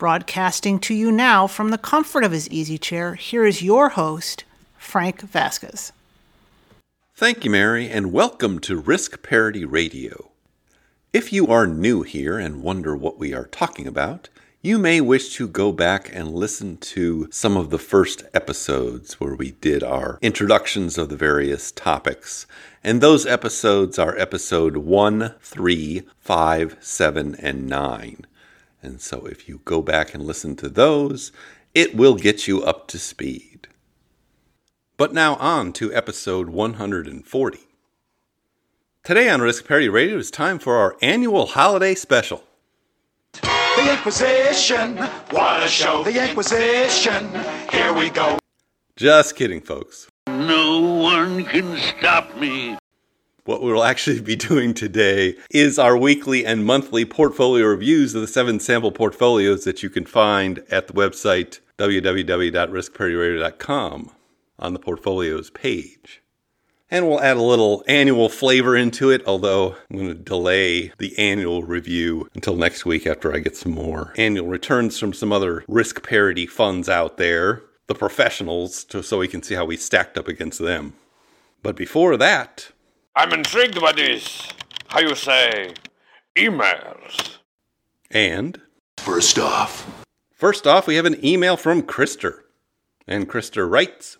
Broadcasting to you now from the comfort of his easy chair, here is your host, Frank Vasquez. Thank you, Mary, and welcome to Risk Parity Radio. If you are new here and wonder what we are talking about, you may wish to go back and listen to some of the first episodes where we did our introductions of the various topics. And those episodes are episode 1, 3, 5, 7, and 9. And so if you go back and listen to those, it will get you up to speed. But now on to episode 140. Today on Risk Parity Radio, it's time for our annual holiday special. The Inquisition, what a show! The Inquisition, here we go. Just kidding, folks. No one can stop me. What we'll actually be doing today is our weekly and monthly portfolio reviews of the seven sample portfolios that you can find at the website www.riskparityradio.com on the portfolios page. And we'll add a little annual flavor into it, although I'm going to delay the annual review until next week after I get some more annual returns from some other risk parity funds out there, the professionals, so we can see how we stacked up against them. But before that, I'm intrigued by this. How you say, emails. and First off, first off, we have an email from Krister. And Krister writes,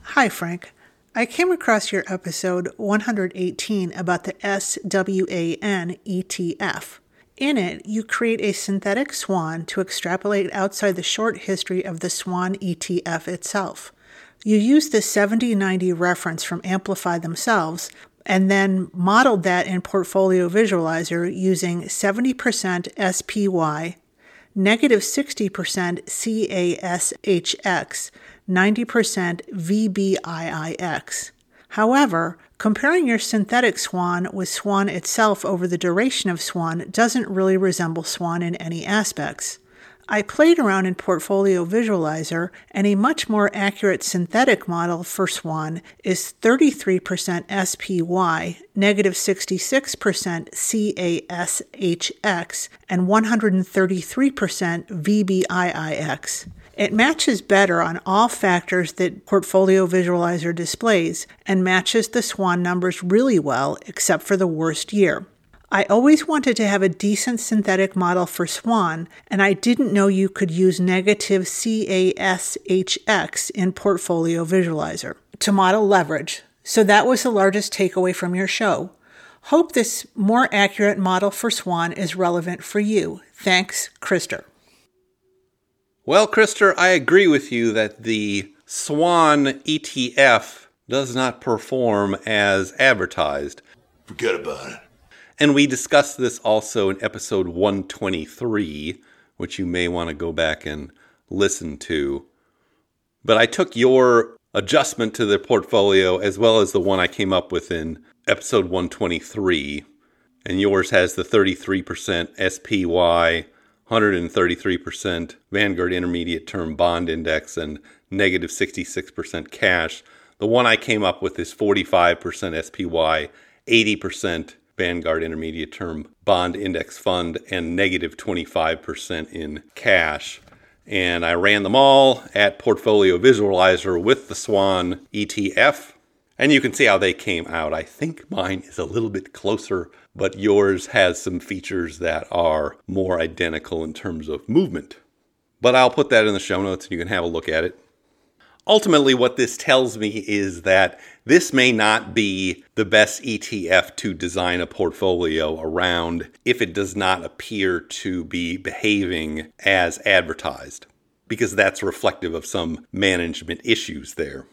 Hi, Frank. I came across your episode 118 about the SWAN ETF. In it, you create a synthetic swan to extrapolate outside the short history of the swan ETF itself. You use the 7090 reference from Amplify themselves and then modeled that in Portfolio Visualizer using 70% SPY, negative 60% CASHX, 90% VBIIX. However, comparing your synthetic swan with swan itself over the duration of swan doesn't really resemble swan in any aspects. I played around in Portfolio Visualizer, and a much more accurate synthetic model for Swan is 33% SPY, negative 66% CASHX, and 133% VBIIX. It matches better on all factors that Portfolio Visualizer displays and matches the SWAN numbers really well, except for the worst year. I always wanted to have a decent synthetic model for Swan, and I didn't know you could use negative CASHX in Portfolio Visualizer to model leverage. So that was the largest takeaway from your show. Hope this more accurate model for Swan is relevant for you. Thanks, Krister. Well, Krister, I agree with you that the Swan ETF does not perform as advertised. forget about it. And we discussed this also in episode 123, which you may want to go back and listen to. But I took your adjustment to the portfolio as well as the one I came up with in episode 123. And yours has the 33% SPY, 133% Vanguard Intermediate Term Bond Index, and negative 66% cash. The one I came up with is 45% SPY, 80% Vanguard Intermediate Term Bond Index Fund, and negative 25% in cash. And I ran them all at Portfolio Visualizer with the Swan ETF. And you can see how they came out. I think mine is a little bit closer, but yours has some features that are more identical in terms of movement. But I'll put that in the show notes and you can have a look at it. Ultimately, what this tells me is that this may not be the best ETF to design a portfolio around if it does not appear to be behaving as advertised, because that's reflective of some management issues there.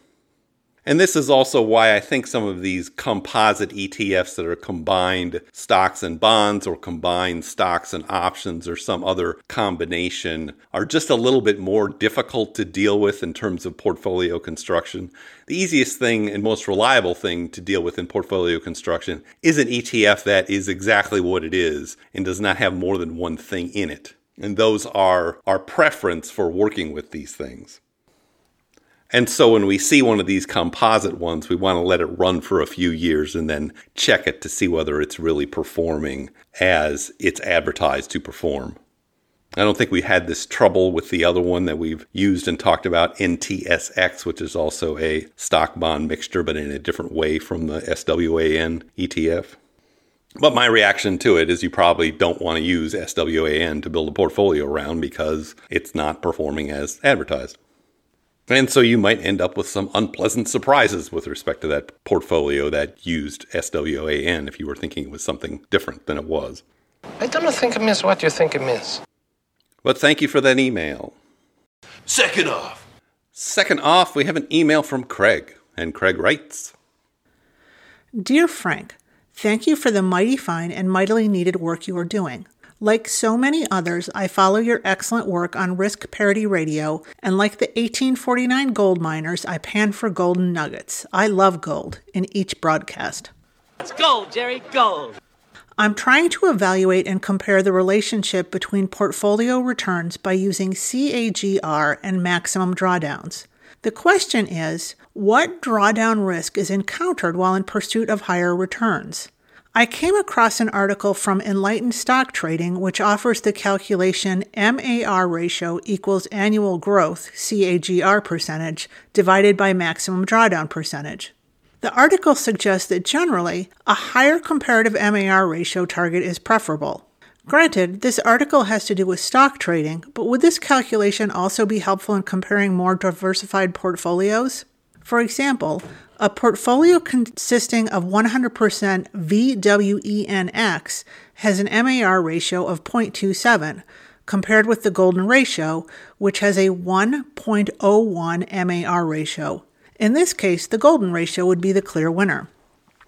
And this is also why I think some of these composite ETFs that are combined stocks and bonds or combined stocks and options or some other combination are just a little bit more difficult to deal with in terms of portfolio construction. The easiest thing and most reliable thing to deal with in portfolio construction is an ETF that is exactly what it is and does not have more than one thing in it. And those are our preference for working with these things. And so when we see one of these composite ones, we want to let it run for a few years and then check it to see whether it's really performing as it's advertised to perform. I don't think we had this trouble with the other one that we've used and talked about, NTSX, which is also a stock bond mixture, but in a different way from the SWAN ETF. But my reaction to it is you probably don't want to use SWAN to build a portfolio around because it's not performing as advertised. And so you might end up with some unpleasant surprises with respect to that portfolio that used SWAN if you were thinking it was something different than it was. I don't think it means what you think it means. But thank you for that email. Second off. Second off, we have an email from Craig, and Craig writes Dear Frank, thank you for the mighty fine and mightily needed work you are doing. Like so many others, I follow your excellent work on Risk Parity Radio, and like the 1849 gold miners, I pan for golden nuggets. I love gold in each broadcast. It's gold, Jerry, gold. I'm trying to evaluate and compare the relationship between portfolio returns by using CAGR and maximum drawdowns. The question is what drawdown risk is encountered while in pursuit of higher returns? I came across an article from Enlightened Stock Trading which offers the calculation MAR ratio equals annual growth, CAGR percentage, divided by maximum drawdown percentage. The article suggests that generally, a higher comparative MAR ratio target is preferable. Granted, this article has to do with stock trading, but would this calculation also be helpful in comparing more diversified portfolios? For example, a portfolio consisting of 100% VWENX has an MAR ratio of 0.27, compared with the golden ratio, which has a 1.01 MAR ratio. In this case, the golden ratio would be the clear winner.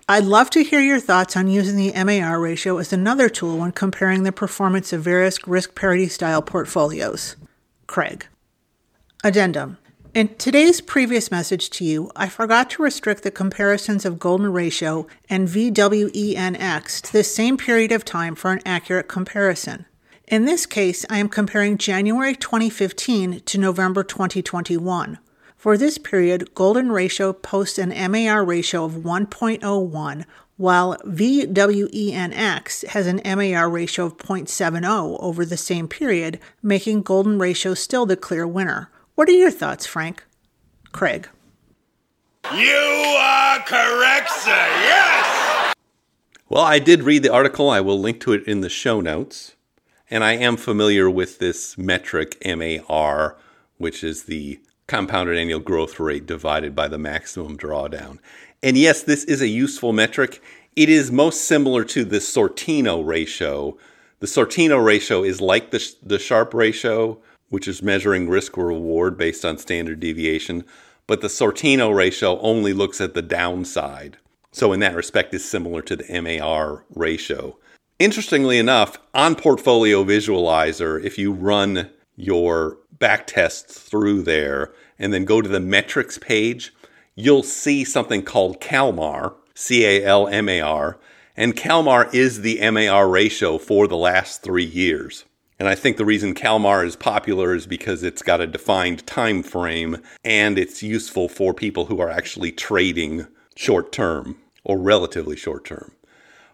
I'd love to hear your thoughts on using the MAR ratio as another tool when comparing the performance of various risk parity style portfolios. Craig. Addendum. In today's previous message to you, I forgot to restrict the comparisons of golden ratio and VWENX to the same period of time for an accurate comparison. In this case, I am comparing January 2015 to November 2021. For this period, golden ratio posts an MAR ratio of 1.01, while VWENX has an MAR ratio of 0.70 over the same period, making golden ratio still the clear winner. What are your thoughts, Frank? Craig. You are correct, sir. Yes! Well, I did read the article. I will link to it in the show notes. And I am familiar with this metric MAR, which is the compounded annual growth rate divided by the maximum drawdown. And yes, this is a useful metric. It is most similar to the Sortino ratio. The Sortino ratio is like the, the Sharpe ratio, which is measuring risk or reward based on standard deviation, but the Sortino ratio only looks at the downside. So, in that respect, is similar to the MAR ratio. Interestingly enough, on Portfolio Visualizer, if you run your back tests through there and then go to the metrics page, you'll see something called CalMAR, C A L M A R, and CalMAR is the MAR ratio for the last three years. And I think the reason CalMAR is popular is because it's got a defined time frame and it's useful for people who are actually trading short term or relatively short term.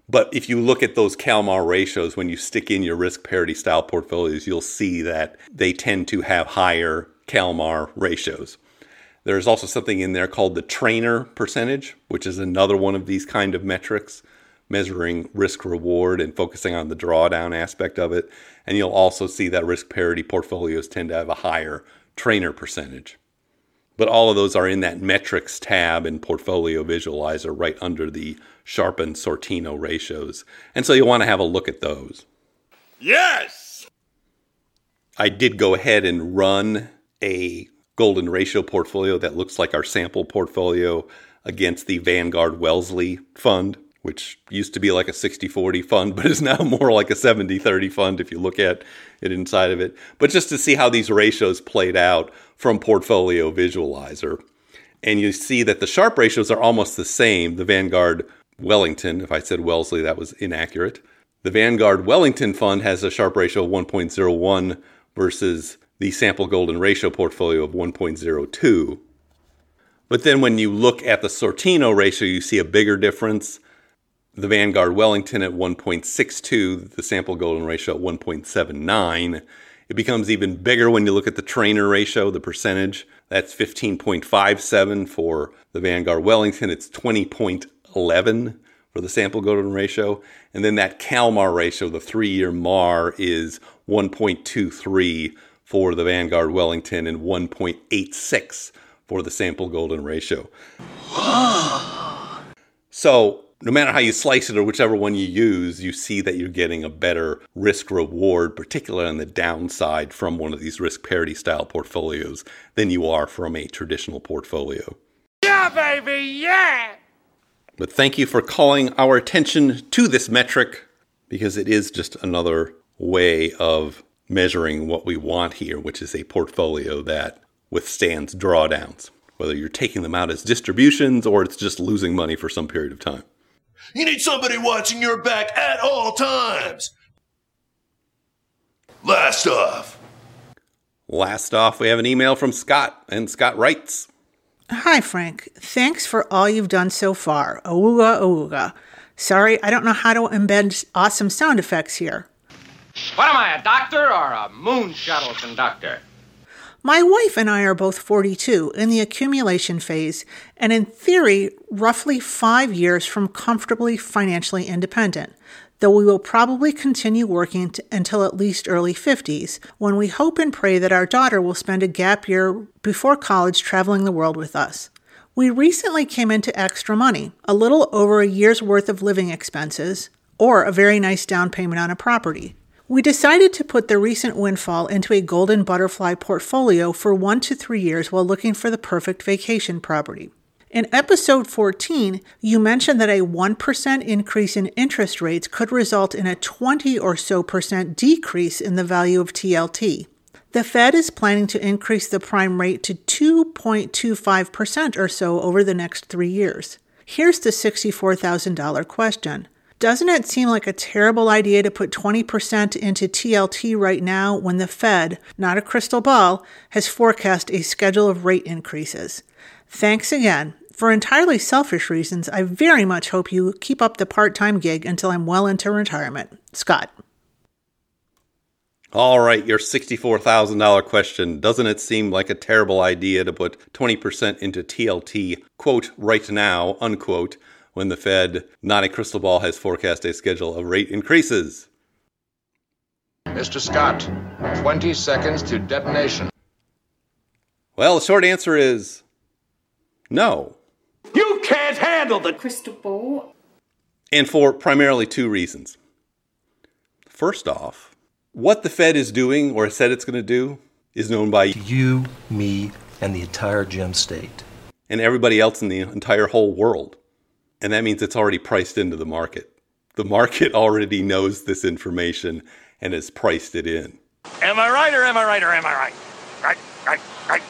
But if you look at those CalMAR ratios when you stick in your risk parity style portfolios, you'll see that they tend to have higher CalMAR ratios. There's also something in there called the Treynor percentage, which is another one of these kind of metrics measuring risk reward and focusing on the drawdown aspect of it. And you'll also see that risk parity portfolios tend to have a higher Treynor percentage. But all of those are in that metrics tab in Portfolio Visualizer right under the sharpened Sortino ratios. And so you'll want to have a look at those. Yes! I did go ahead and run a golden ratio portfolio that looks like our sample portfolio against the Vanguard Wellesley fund, which used to be like a 60 40 fund, but is now more like a 70 30 fund if you look at it inside of it. But just to see how these ratios played out from Portfolio Visualizer. And you see that the Sharpe ratios are almost the same. The Vanguard Wellington, if I said Wellesley, that was inaccurate. The Vanguard Wellington fund has a Sharpe ratio of 1.01 versus the sample golden ratio portfolio of 1.02. But then when you look at the Sortino ratio, you see a bigger difference. The Vanguard Wellington at 1.62, the sample golden ratio at 1.79. It becomes even bigger when you look at the Treynor ratio, the percentage. That's 15.57 for the Vanguard Wellington. It's 20.11 for the sample golden ratio. And then that CalMAR ratio, the three year MAR, is 1.23 for the Vanguard Wellington and 1.86 for the sample golden ratio. so, no matter how you slice it or whichever one you use, you see that you're getting a better risk reward, particularly on the downside from one of these risk parity style portfolios than you are from a traditional portfolio. Yeah, baby, yeah! But thank you for calling our attention to this metric because it is just another way of measuring what we want here, which is a portfolio that withstands drawdowns, whether you're taking them out as distributions or it's just losing money for some period of time. You need somebody watching your back at all times. Last off. Last off, we have an email from Scott, and Scott writes Hi, Frank. Thanks for all you've done so far. Awooga, awooga. Sorry, I don't know how to embed awesome sound effects here. What am I, a doctor or a moon shuttle conductor? My wife and I are both 42 in the accumulation phase, and in theory, roughly five years from comfortably financially independent, though we will probably continue working t- until at least early 50s, when we hope and pray that our daughter will spend a gap year before college traveling the world with us. We recently came into extra money, a little over a year's worth of living expenses, or a very nice down payment on a property. We decided to put the recent windfall into a golden butterfly portfolio for one to three years while looking for the perfect vacation property. In episode 14, you mentioned that a 1% increase in interest rates could result in a 20 or so percent decrease in the value of TLT. The Fed is planning to increase the prime rate to 2.25% or so over the next three years. Here's the $64,000 question. Doesn't it seem like a terrible idea to put 20% into TLT right now when the Fed, not a crystal ball, has forecast a schedule of rate increases? Thanks again. For entirely selfish reasons, I very much hope you keep up the part time gig until I'm well into retirement. Scott. All right, your $64,000 question. Doesn't it seem like a terrible idea to put 20% into TLT, quote, right now, unquote, when the Fed, not a crystal ball, has forecast a schedule of rate increases? Mr. Scott, 20 seconds to detonation. Well, the short answer is no. You can't handle the crystal ball. And for primarily two reasons. First off, what the Fed is doing or said it's going to do is known by you, me, and the entire gem state. And everybody else in the entire whole world. And that means it's already priced into the market. The market already knows this information and has priced it in. Am I right or am I right or am I right? Right, right, right.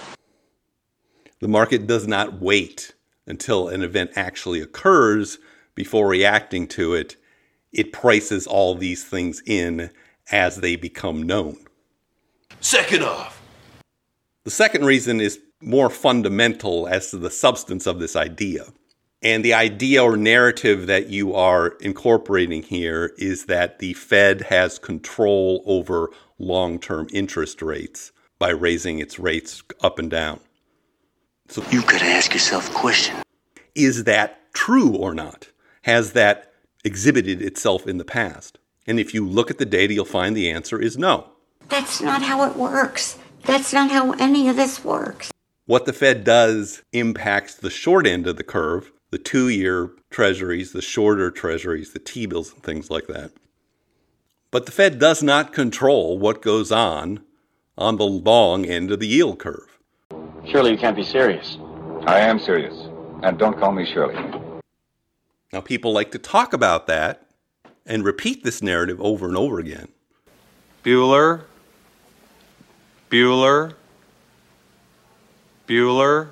The market does not wait until an event actually occurs before reacting to it. It prices all these things in as they become known. Second off. The second reason is more fundamental as to the substance of this idea. And the idea or narrative that you are incorporating here is that the Fed has control over long term interest rates by raising its rates up and down. So you could ask yourself a question Is that true or not? Has that exhibited itself in the past? And if you look at the data, you'll find the answer is no. That's not how it works. That's not how any of this works. What the Fed does impacts the short end of the curve, the two year treasuries, the shorter treasuries, the T bills, and things like that. But the Fed does not control what goes on on the long end of the yield curve. Surely you can't be serious. I am serious. And don't call me Shirley. Now, people like to talk about that and repeat this narrative over and over again. Bueller. Bueller. Bueller.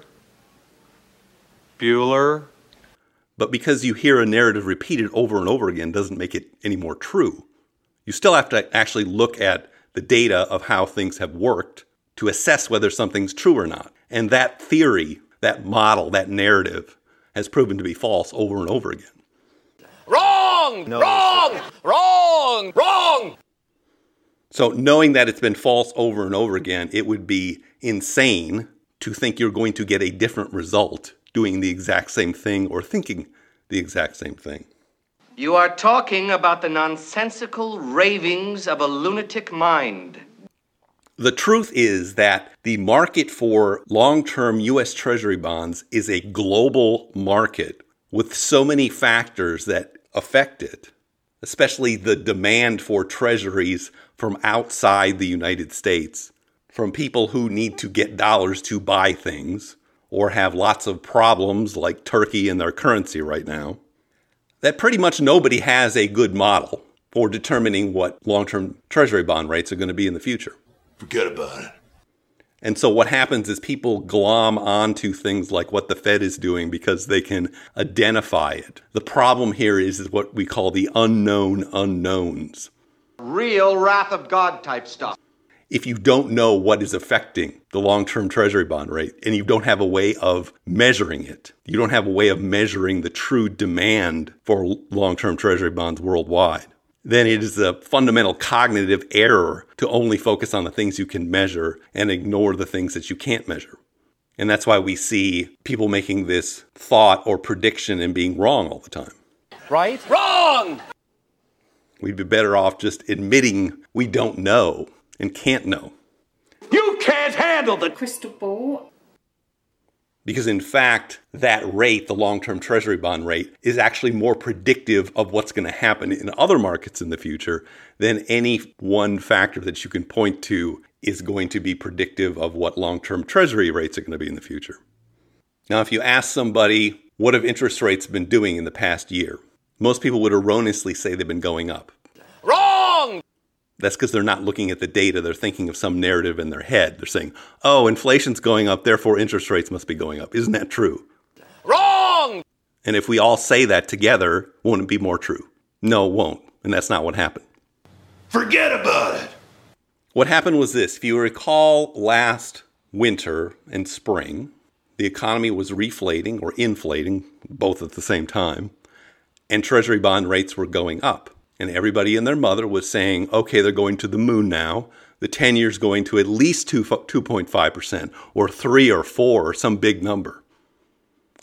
Bueller. But because you hear a narrative repeated over and over again doesn't make it any more true. You still have to actually look at the data of how things have worked to assess whether something's true or not. And that theory, that model, that narrative has proven to be false over and over again. Wrong! No, wrong! Wrong! Wrong! So, knowing that it's been false over and over again, it would be insane to think you're going to get a different result doing the exact same thing or thinking the exact same thing. You are talking about the nonsensical ravings of a lunatic mind. The truth is that the market for long term U.S. Treasury bonds is a global market with so many factors that affect it, especially the demand for treasuries from outside the United States, from people who need to get dollars to buy things or have lots of problems like Turkey and their currency right now, that pretty much nobody has a good model for determining what long term treasury bond rates are going to be in the future. Forget about it. And so what happens is people glom onto things like what the Fed is doing because they can identify it. The problem here is, is what we call the unknown unknowns. Real wrath of God type stuff. If you don't know what is affecting the long term treasury bond rate and you don't have a way of measuring it, you don't have a way of measuring the true demand for long term treasury bonds worldwide, then it is a fundamental cognitive error to only focus on the things you can measure and ignore the things that you can't measure. And that's why we see people making this thought or prediction and being wrong all the time. Right? Wrong! We'd be better off just admitting we don't know and can't know. You can't handle the crystal ball. Because in fact, that rate, the long term treasury bond rate, is actually more predictive of what's going to happen in other markets in the future than any one factor that you can point to is going to be predictive of what long term treasury rates are going to be in the future. Now, if you ask somebody, what have interest rates been doing in the past year? Most people would erroneously say they've been going up. That's because they're not looking at the data. They're thinking of some narrative in their head. They're saying, oh, inflation's going up, therefore interest rates must be going up. Isn't that true? Wrong! And if we all say that together, won't it be more true? No, it won't. And that's not what happened. Forget about it. What happened was this if you recall last winter and spring, the economy was reflating or inflating, both at the same time, and treasury bond rates were going up and everybody and their mother was saying, okay, they're going to the moon now. The 10 years going to at least 2, 2.5% or 3 or 4 or some big number.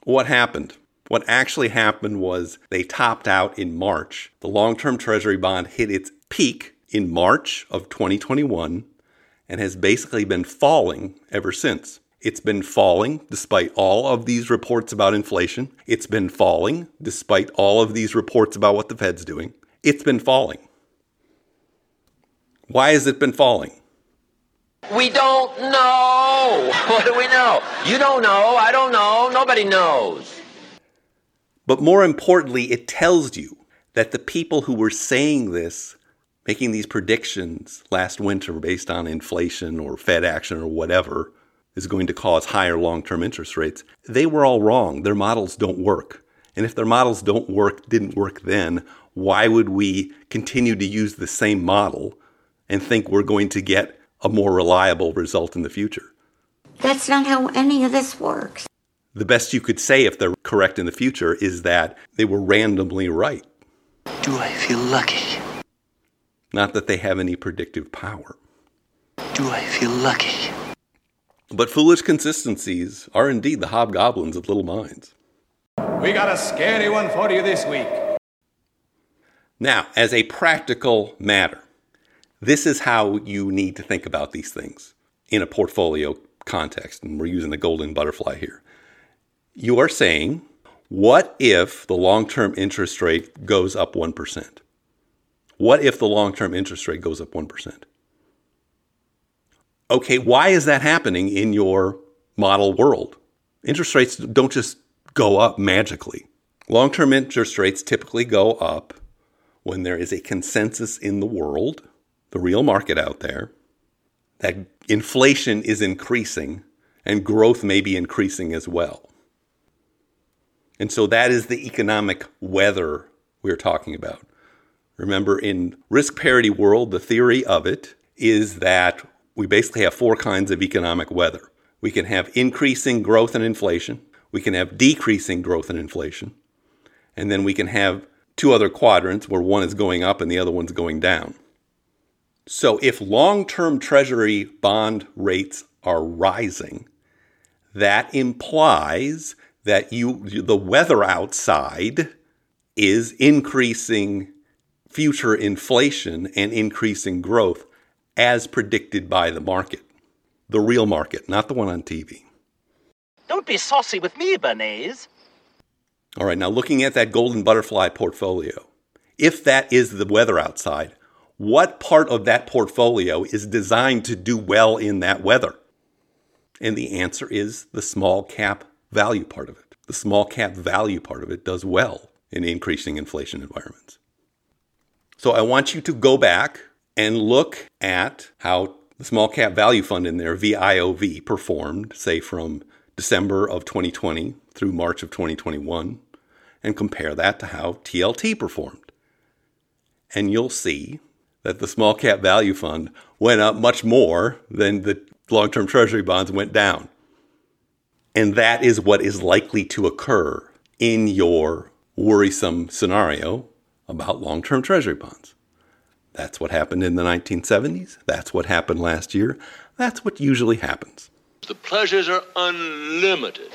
What happened? What actually happened was they topped out in March. The long term treasury bond hit its peak in March of 2021 and has basically been falling ever since. It's been falling despite all of these reports about inflation. It's been falling despite all of these reports about what the Fed's doing it's been falling. Why has it been falling? We don't know. What do we know? You don't know. I don't know. Nobody knows. But more importantly, it tells you that the people who were saying this, making these predictions last winter based on inflation or Fed action or whatever is going to cause higher long term interest rates, they were all wrong. Their models don't work. And if their models don't work, didn't work then, why would we continue to use the same model and think we're going to get a more reliable result in the future? That's not how any of this works. The best you could say if they're correct in the future is that they were randomly right. Do I feel lucky? Not that they have any predictive power. Do I feel lucky? But foolish consistencies are indeed the hobgoblins of little minds. We got a scary one for you this week. Now, as a practical matter, this is how you need to think about these things in a portfolio context. And we're using the golden butterfly here. You are saying, what if the long term interest rate goes up 1%? What if the long term interest rate goes up 1%? Okay, why is that happening in your model world. Interest rates don't just go up magically. Long term interest rates typically go up when there is a consensus in the world, the real market out there, that inflation is increasing and growth may be increasing as well. And so that is the economic weather we're talking about. Remember, in risk parity world, the theory of it is that we basically have four kinds of economic weather. We can have increasing growth and inflation. We can have decreasing growth and inflation. And then we can have two other quadrants where one is going up and the other one's going down. So if long term treasury bond rates are rising, that implies that you the weather outside is increasing future inflation and increasing growth as predicted by the market. The real market, not the one on TV. Don't be saucy with me, Bernays. All right, now looking at that golden butterfly portfolio, if that is the weather outside, what part of that portfolio is designed to do well in that weather? And the answer is the small cap value part of it. The small cap value part of it does well in increasing inflation environments. So I want you to go back and look at how the small cap value fund in there, VIOV, performed, say from December of 2020 through March of 2021, and compare that to how TLT performed. And you'll see that the small cap value fund went up much more than the long term treasury bonds went down. And that is what is likely to occur in your worrisome scenario about long term treasury bonds. That's what happened in the 1970s. That's what happened last year. That's what usually happens. The pleasures are unlimited.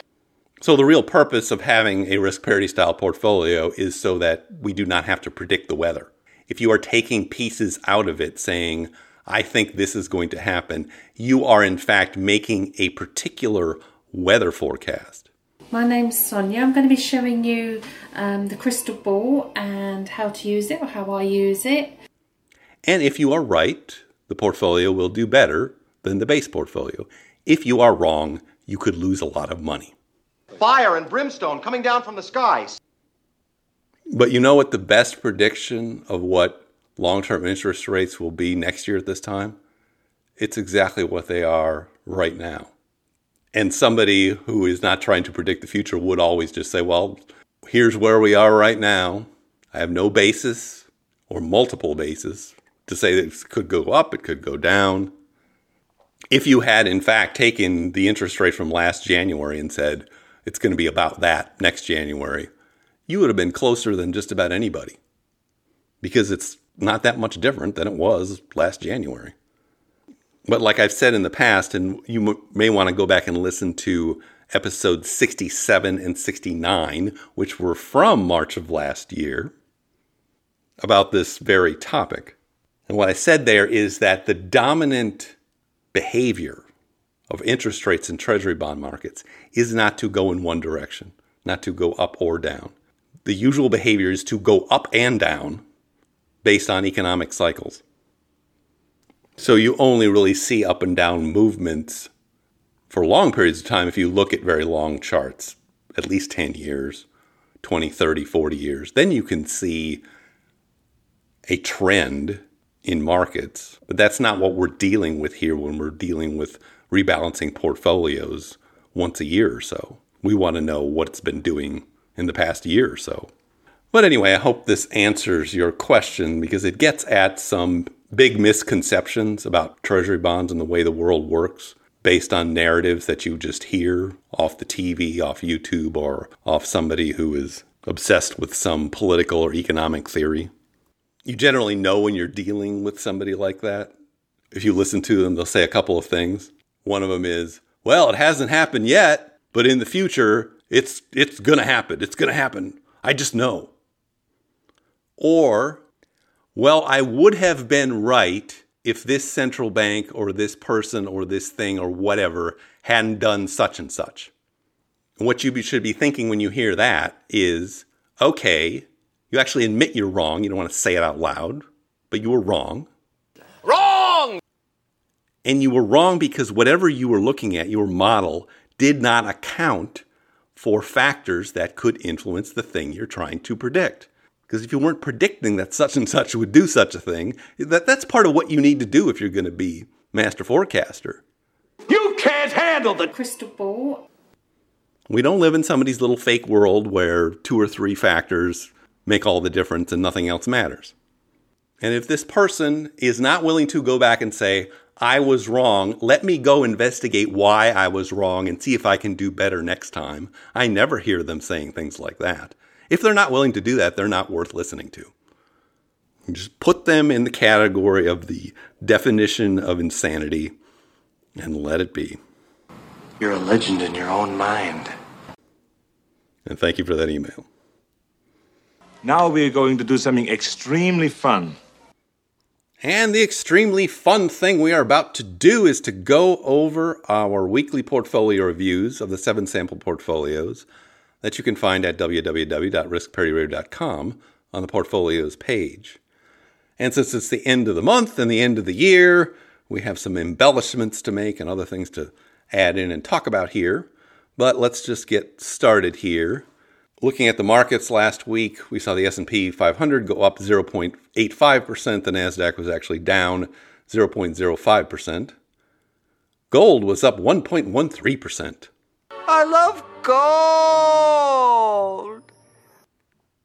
So, the real purpose of having a risk parity style portfolio is so that we do not have to predict the weather. If you are taking pieces out of it saying, I think this is going to happen, you are in fact making a particular weather forecast. My name's Sonia. I'm going to be showing you um, the crystal ball and how to use it or how I use it. And if you are right, the portfolio will do better than the base portfolio. If you are wrong, you could lose a lot of money. Fire and brimstone coming down from the skies. But you know what the best prediction of what long term interest rates will be next year at this time? It's exactly what they are right now. And somebody who is not trying to predict the future would always just say, well, here's where we are right now. I have no basis or multiple basis to say that it could go up, it could go down. If you had, in fact, taken the interest rate from last January and said it's going to be about that next January, you would have been closer than just about anybody because it's not that much different than it was last January. But like I've said in the past, and you may want to go back and listen to episodes 67 and 69, which were from March of last year, about this very topic. And what I said there is that the dominant behavior of interest rates in treasury bond markets is not to go in one direction, not to go up or down. The usual behavior is to go up and down based on economic cycles. So you only really see up and down movements for long periods of time if you look at very long charts, at least 10 years, 20, 30, 40 years. Then you can see a trend in markets. But that's not what we're dealing with here when we're dealing with rebalancing portfolios once a year or so. We want to know what it's been doing in the past year or so. But anyway, I hope this answers your question because it gets at some big misconceptions about treasury bonds and the way the world works based on narratives that you just hear off the TV, off YouTube, or off somebody who is obsessed with some political or economic theory. You generally know when you're dealing with somebody like that. If you listen to them, they'll say a couple of things. One of them is, "Well, it hasn't happened yet, but in the future, it's it's going to happen. It's going to happen. I just know." Or, "Well, I would have been right if this central bank or this person or this thing or whatever hadn't done such and such." And what you should be thinking when you hear that is, "Okay, you actually admit you're wrong. You don't want to say it out loud, but you were wrong. Wrong! And you were wrong because whatever you were looking at, your model, did not account for factors that could influence the thing you're trying to predict. Because if you weren't predicting that such and such would do such a thing, that, that's part of what you need to do if you're going to be master forecaster. You can't handle the crystal ball. We don't live in somebody's little fake world where two or three factors make all the difference and nothing else matters. And if this person is not willing to go back and say, I was wrong, let me go investigate why I was wrong and see if I can do better next time, I never hear them saying things like that. If they're not willing to do that, they're not worth listening to. You just put them in the category of the definition of insanity and let it be. You're a legend in your own mind. And thank you for that email. Now we're going to do something extremely fun. And the extremely fun thing we are about to do is to go over our weekly portfolio reviews of the seven sample portfolios that you can find at www.riskparityradio.com on the portfolios page. And since it's the end of the month and the end of the year, we have some embellishments to make and other things to add in and talk about here. But let's just get started here. Looking at the markets last week, we saw the S&P 500 go up 0.85%, the Nasdaq was actually down 0.05%. Gold was up 1.13%. I love gold.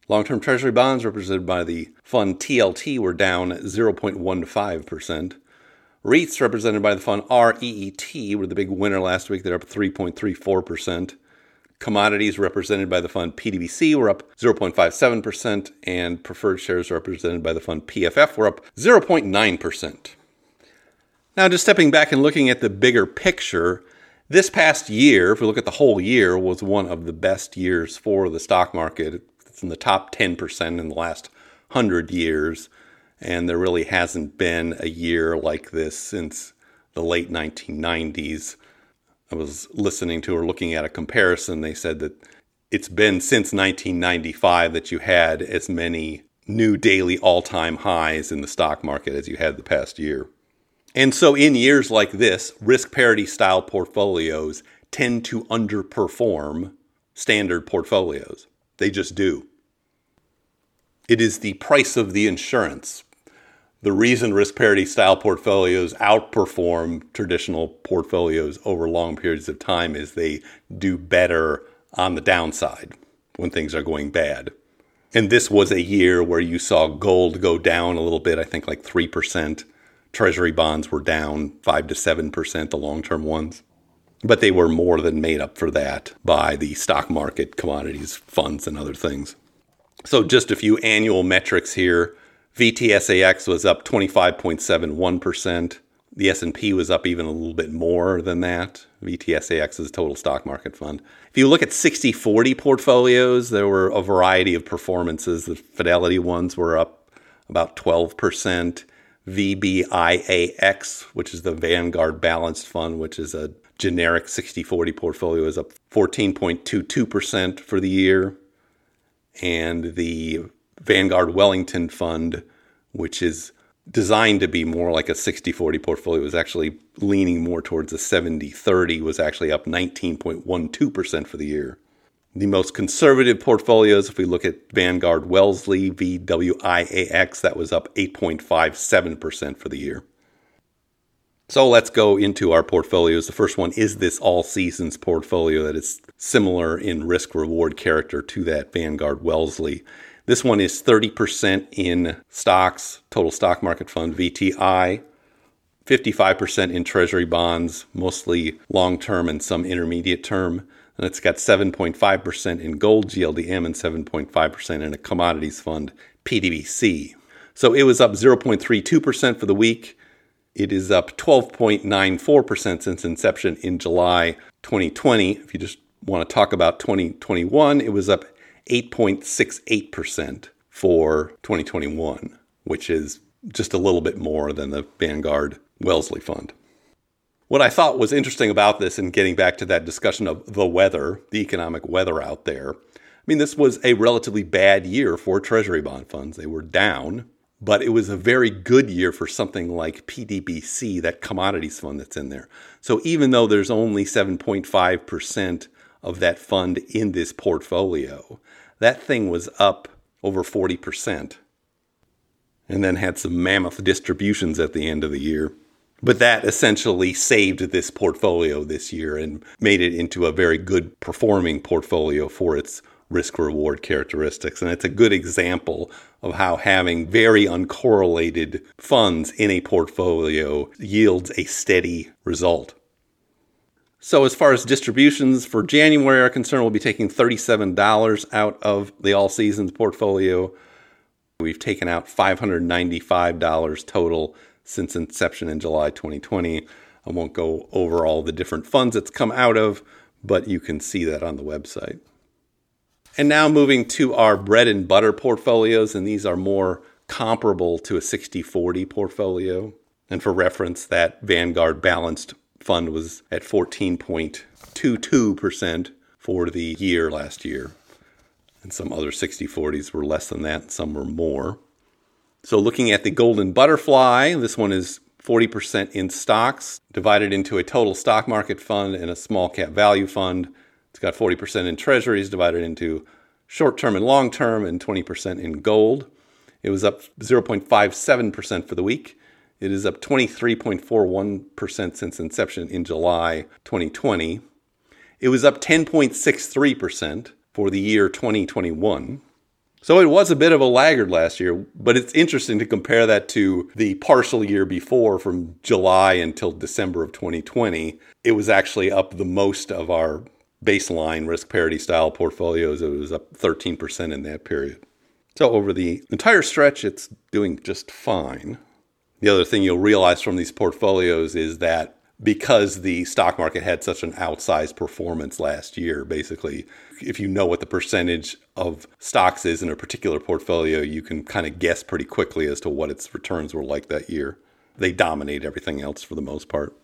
Long-term treasury bonds represented by the fund TLT were down 0.15%. REITs represented by the fund REET were the big winner last week. They're up 3.34%. Commodities represented by the fund PDBC were up 0.57%, and preferred shares represented by the fund PFF were up 0.9%. Now, just stepping back and looking at the bigger picture, this past year, if we look at the whole year, was one of the best years for the stock market. It's in the top 10% in the last 100 years, and there really hasn't been a year like this since the late 1990s. I was listening to or looking at a comparison. They said that it's been since 1995 that you had as many new daily all time highs in the stock market as you had the past year. And so, in years like this, risk parity style portfolios tend to underperform standard portfolios. They just do. It is the price of the insurance the reason risk parity style portfolios outperform traditional portfolios over long periods of time is they do better on the downside when things are going bad. And this was a year where you saw gold go down a little bit, I think like 3%. Treasury bonds were down 5 to 7%, the long term ones. But they were more than made up for that by the stock market, commodities, funds, and other things. So, just a few annual metrics here. VTSAX was up 25.71%. The S&P was up even a little bit more than that. VTSAX is a total stock market fund. If you look at 60/40 portfolios, there were a variety of performances. The Fidelity ones were up about 12%. VBIAX, which is the Vanguard Balanced Fund, which is a generic 60/40 portfolio, is up 14.22% for the year. And the Vanguard Wellington Fund, which is designed to be more like a 60 40 portfolio, was actually leaning more towards a 70 30, was actually up 19.12% for the year. The most conservative portfolios, if we look at Vanguard Wellesley, VWIAX, that was up 8.57% for the year. So let's go into our portfolios. The first one is this all seasons portfolio that is similar in risk reward character to that Vanguard Wellesley. This one is 30% in stocks, total stock market fund, VTI, 55% in treasury bonds, mostly long term and some intermediate term. And it's got 7.5% in gold GLDM and 7.5% in a commodities fund, PDBC. So it was up 0.32% for the week. It is up 12.94% since inception in July 2020. If you just want to talk about 2021, it was up 8.68% for 2021, which is just a little bit more than the Vanguard Wellesley Fund. What I thought was interesting about this, and getting back to that discussion of the weather, the economic weather out there, I mean, this was a relatively bad year for Treasury bond funds. They were down but it was a very good year for something like PDBC, that commodities fund that's in there. So even though there's only 7.5% of that fund in this portfolio, that thing was up over 40% and then had some mammoth distributions at the end of the year. But that essentially saved this portfolio this year and made it into a very good performing portfolio for its risk reward characteristics. And it's a good example of how having very uncorrelated funds in a portfolio yields a steady result. So, as far as distributions for January are concerned, we'll be taking $37 out of the All Seasons portfolio. We've taken out $595 total since inception in July 2020. I won't go over all the different funds it's come out of, but you can see that on the website. And now moving to our bread and butter portfolios, and these are more comparable to a 60 40 portfolio. And for reference, that Vanguard balanced fund was at 14.22% for the year last year. And some other 60 40s were less than that, some were more. So, looking at the Golden Butterfly, this one is 40% in stocks, divided into a total stock market fund and a small cap value fund. It's got 40% in treasuries divided into short term and long term, and 20% in gold. It was up 0.57% for the week. It is up 23.41% since inception in July 2020. It was up 10.63% for the year 2021. So it was a bit of a laggard last year, but it's interesting to compare that to the partial year before from July until December of 2020. It was actually up the most of our baseline risk parity style portfolios. It was up 13% in that period. So over the entire stretch, it's doing just fine. The other thing you'll realize from these portfolios is that because the stock market had such an outsized performance last year, basically, if you know what the percentage of stocks is in a particular portfolio, you can kind of guess pretty quickly as to what its returns were like that year. They dominate everything else for the most part.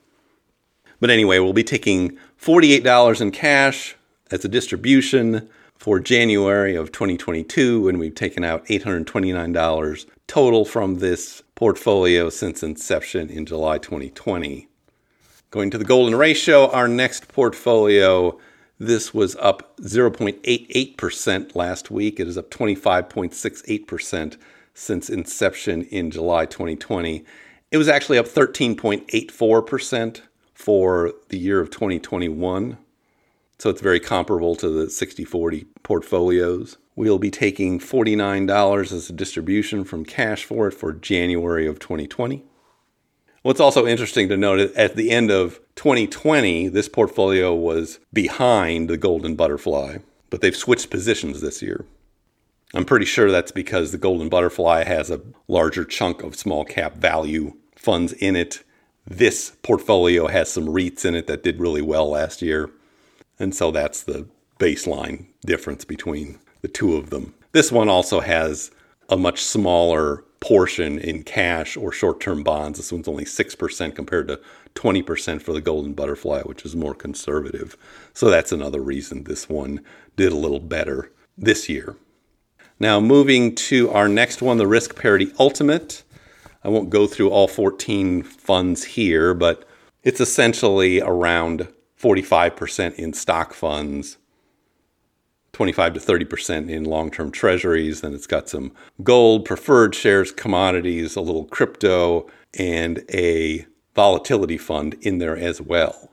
But anyway, we'll be taking $48 in cash as a distribution for January of 2022, and we've taken out $829 total from this portfolio since inception in July 2020. Going to the golden ratio, our next portfolio, this was up 0.88% last week. It is up 25.68% since inception in July 2020. It was actually up 13.84% for the year of 2021. So it's very comparable to the 60 40 portfolios. We'll be taking $49 as a distribution from cash for it for January of 2020. What's also interesting to note is at the end of 2020, this portfolio was behind the Golden Butterfly, but they've switched positions this year. I'm pretty sure that's because the Golden Butterfly has a larger chunk of small cap value funds in it this portfolio has some REITs in it that did really well last year. And so that's the baseline difference between the two of them. This one also has a much smaller portion in cash or short term bonds. This one's only 6% compared to 20% for the Golden Butterfly, which is more conservative. So that's another reason this one did a little better this year. Now, moving to our next one, the Risk Parity Ultimate. I won't go through all 14 funds here, but it's essentially around 45% in stock funds, 25 to 30% in long term treasuries. Then it's got some gold, preferred shares, commodities, a little crypto, and a volatility fund in there as well.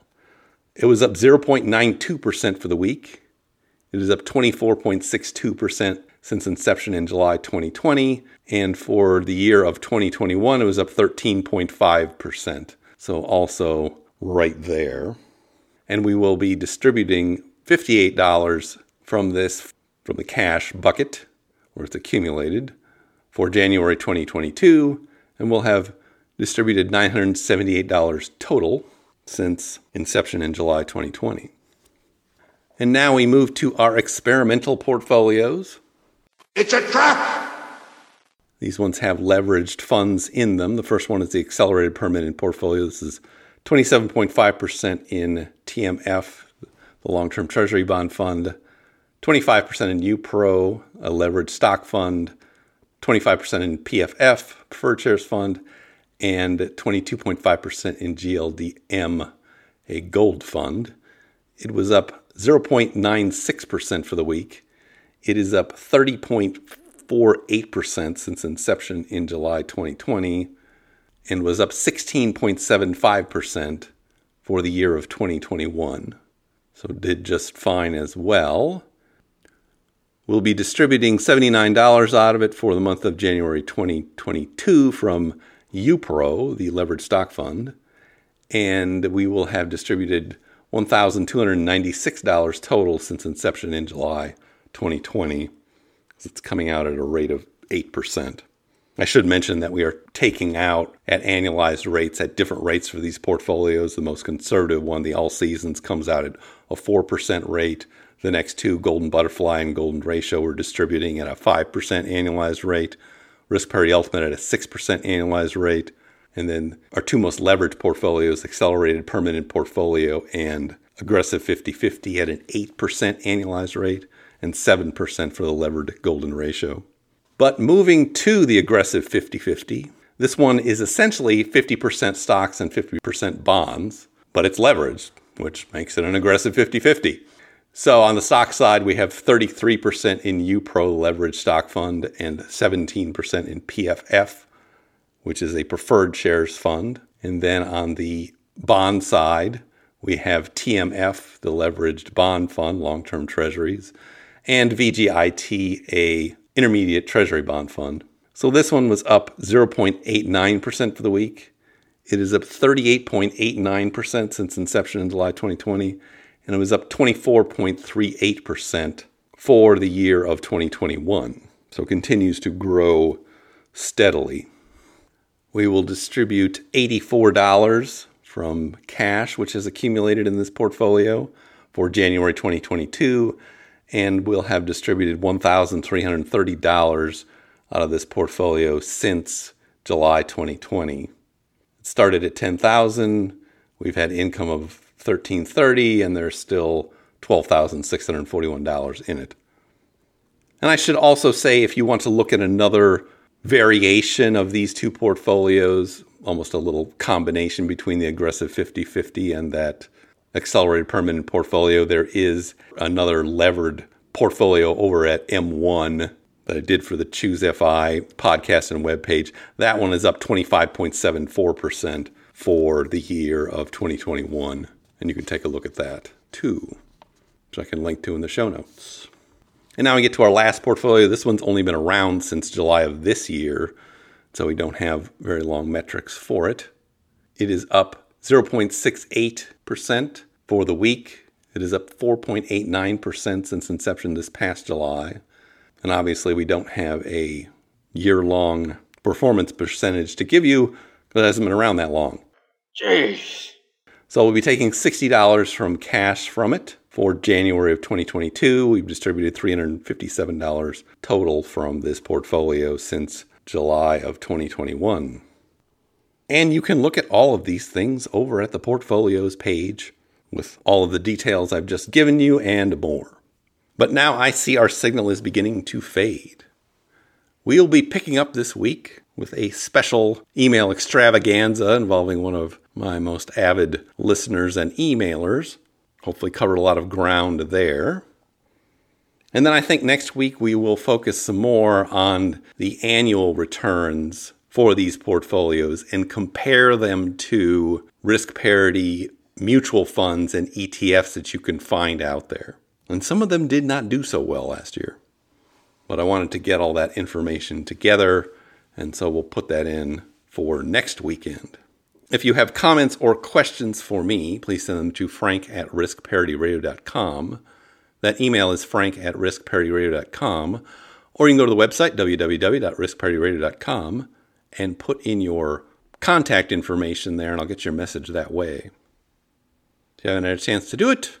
It was up 0.92% for the week. It is up 24.62% since inception in July 2020. And for the year of 2021, it was up 13.5%. So also right there. And we will be distributing $58 from this, from the cash bucket where it's accumulated for January 2022. And we'll have distributed $978 total since inception in July 2020. And now we move to our experimental portfolios. It's a trap! These ones have leveraged funds in them. The first one is the accelerated permanent portfolio. This is 27.5% in TMF, the long term treasury bond fund, 25% in UPRO, a leveraged stock fund, 25% in PFF, Preferred Shares Fund, and 22.5% in GLDM, a gold fund. It was up 0.96% for the week. It is up 30.48% since inception in July 2020 and was up 16.75% for the year of 2021. So did just fine as well. We'll be distributing $79 out of it for the month of January 2022 from UPRO, the leveraged stock fund, and we will have distributed $1,296 total since inception in July 2020. It's coming out at a rate of 8%. I should mention that we are taking out at annualized rates at different rates for these portfolios. The most conservative one, the All Seasons, comes out at a 4% rate. The next two, Golden Butterfly and Golden Ratio, we're distributing at a 5% annualized rate. Risk Parity Ultimate at a 6% annualized rate. And then our two most leveraged portfolios, Accelerated Permanent Portfolio and Aggressive 50 50, at an 8% annualized rate and 7% for the levered golden ratio. But moving to the aggressive 50 50, this one is essentially 50% stocks and 50% bonds, but it's leveraged, which makes it an aggressive 50 50. So on the stock side, we have 33% in UPRO leverage stock fund and 17% in PFF, which is a preferred shares fund. And then on the bond side, we have TMF, the leveraged bond fund, long-term treasuries, and VGIT, a intermediate treasury bond fund. So this one was up 0.89% for the week. It is up 38.89% since inception in July 2020, and it was up 24.38% for the year of 2021. So it continues to grow steadily. We will distribute $84 from cash, which has accumulated in this portfolio for January 2022 and we'll have distributed $1,330 out of this portfolio since July 2020. It started at 10,000. We've had income of 1330 and there's still $12,641 in it. And I should also say if you want to look at another variation of these two portfolios, almost a little combination between the aggressive 50/50 and that accelerated permanent portfolio, there is another levered portfolio over at M1 that I did for the Choose FI podcast and webpage. That one is up 25.74% for the year of 2021. And you can take a look at that too, which I can link to in the show notes. And now we get to our last portfolio. This one's only been around since July of this year, so we don't have very long metrics for it. It is up 0.68% for the week. It is up 4.89% since inception this past July. And obviously, we don't have a year long performance percentage to give you because it hasn't been around that long. Jeez. So we'll be taking $60 from cash from it for January of 2022. We've distributed $357 total from this portfolio since July of 2021. And you can look at all of these things over at the portfolios page with all of the details I've just given you and more. But now I see our signal is beginning to fade. We'll be picking up this week with a special email extravaganza involving one of my most avid listeners and emailers. Hopefully, covered a lot of ground there. And then I think next week we will focus some more on the annual returns for these portfolios and compare them to risk parity mutual funds and ETFs that you can find out there. And some of them did not do so well last year. But I wanted to get all that information together, and so we'll put that in for next weekend. If you have comments or questions for me, please send them to frank at riskparityradio.com. That email is frank at riskparityradio.com. Or you can go to the website, www.riskparityradio.com, and put in your contact information there, and I'll get your message that way. If you haven't had a chance to do it,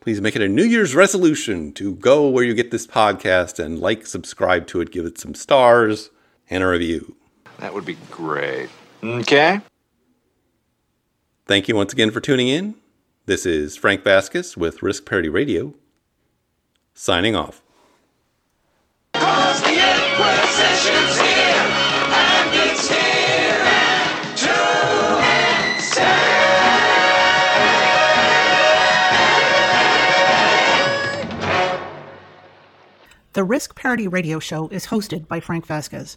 please make it a New Year's resolution to go where you get this podcast and like, subscribe to it, give it some stars, and a review. That would be great. Okay. Thank you once again for tuning in. This is Frank Vasquez with Risk Parity Radio, signing off. The Risk Parity Radio Show is hosted by Frank Vasquez.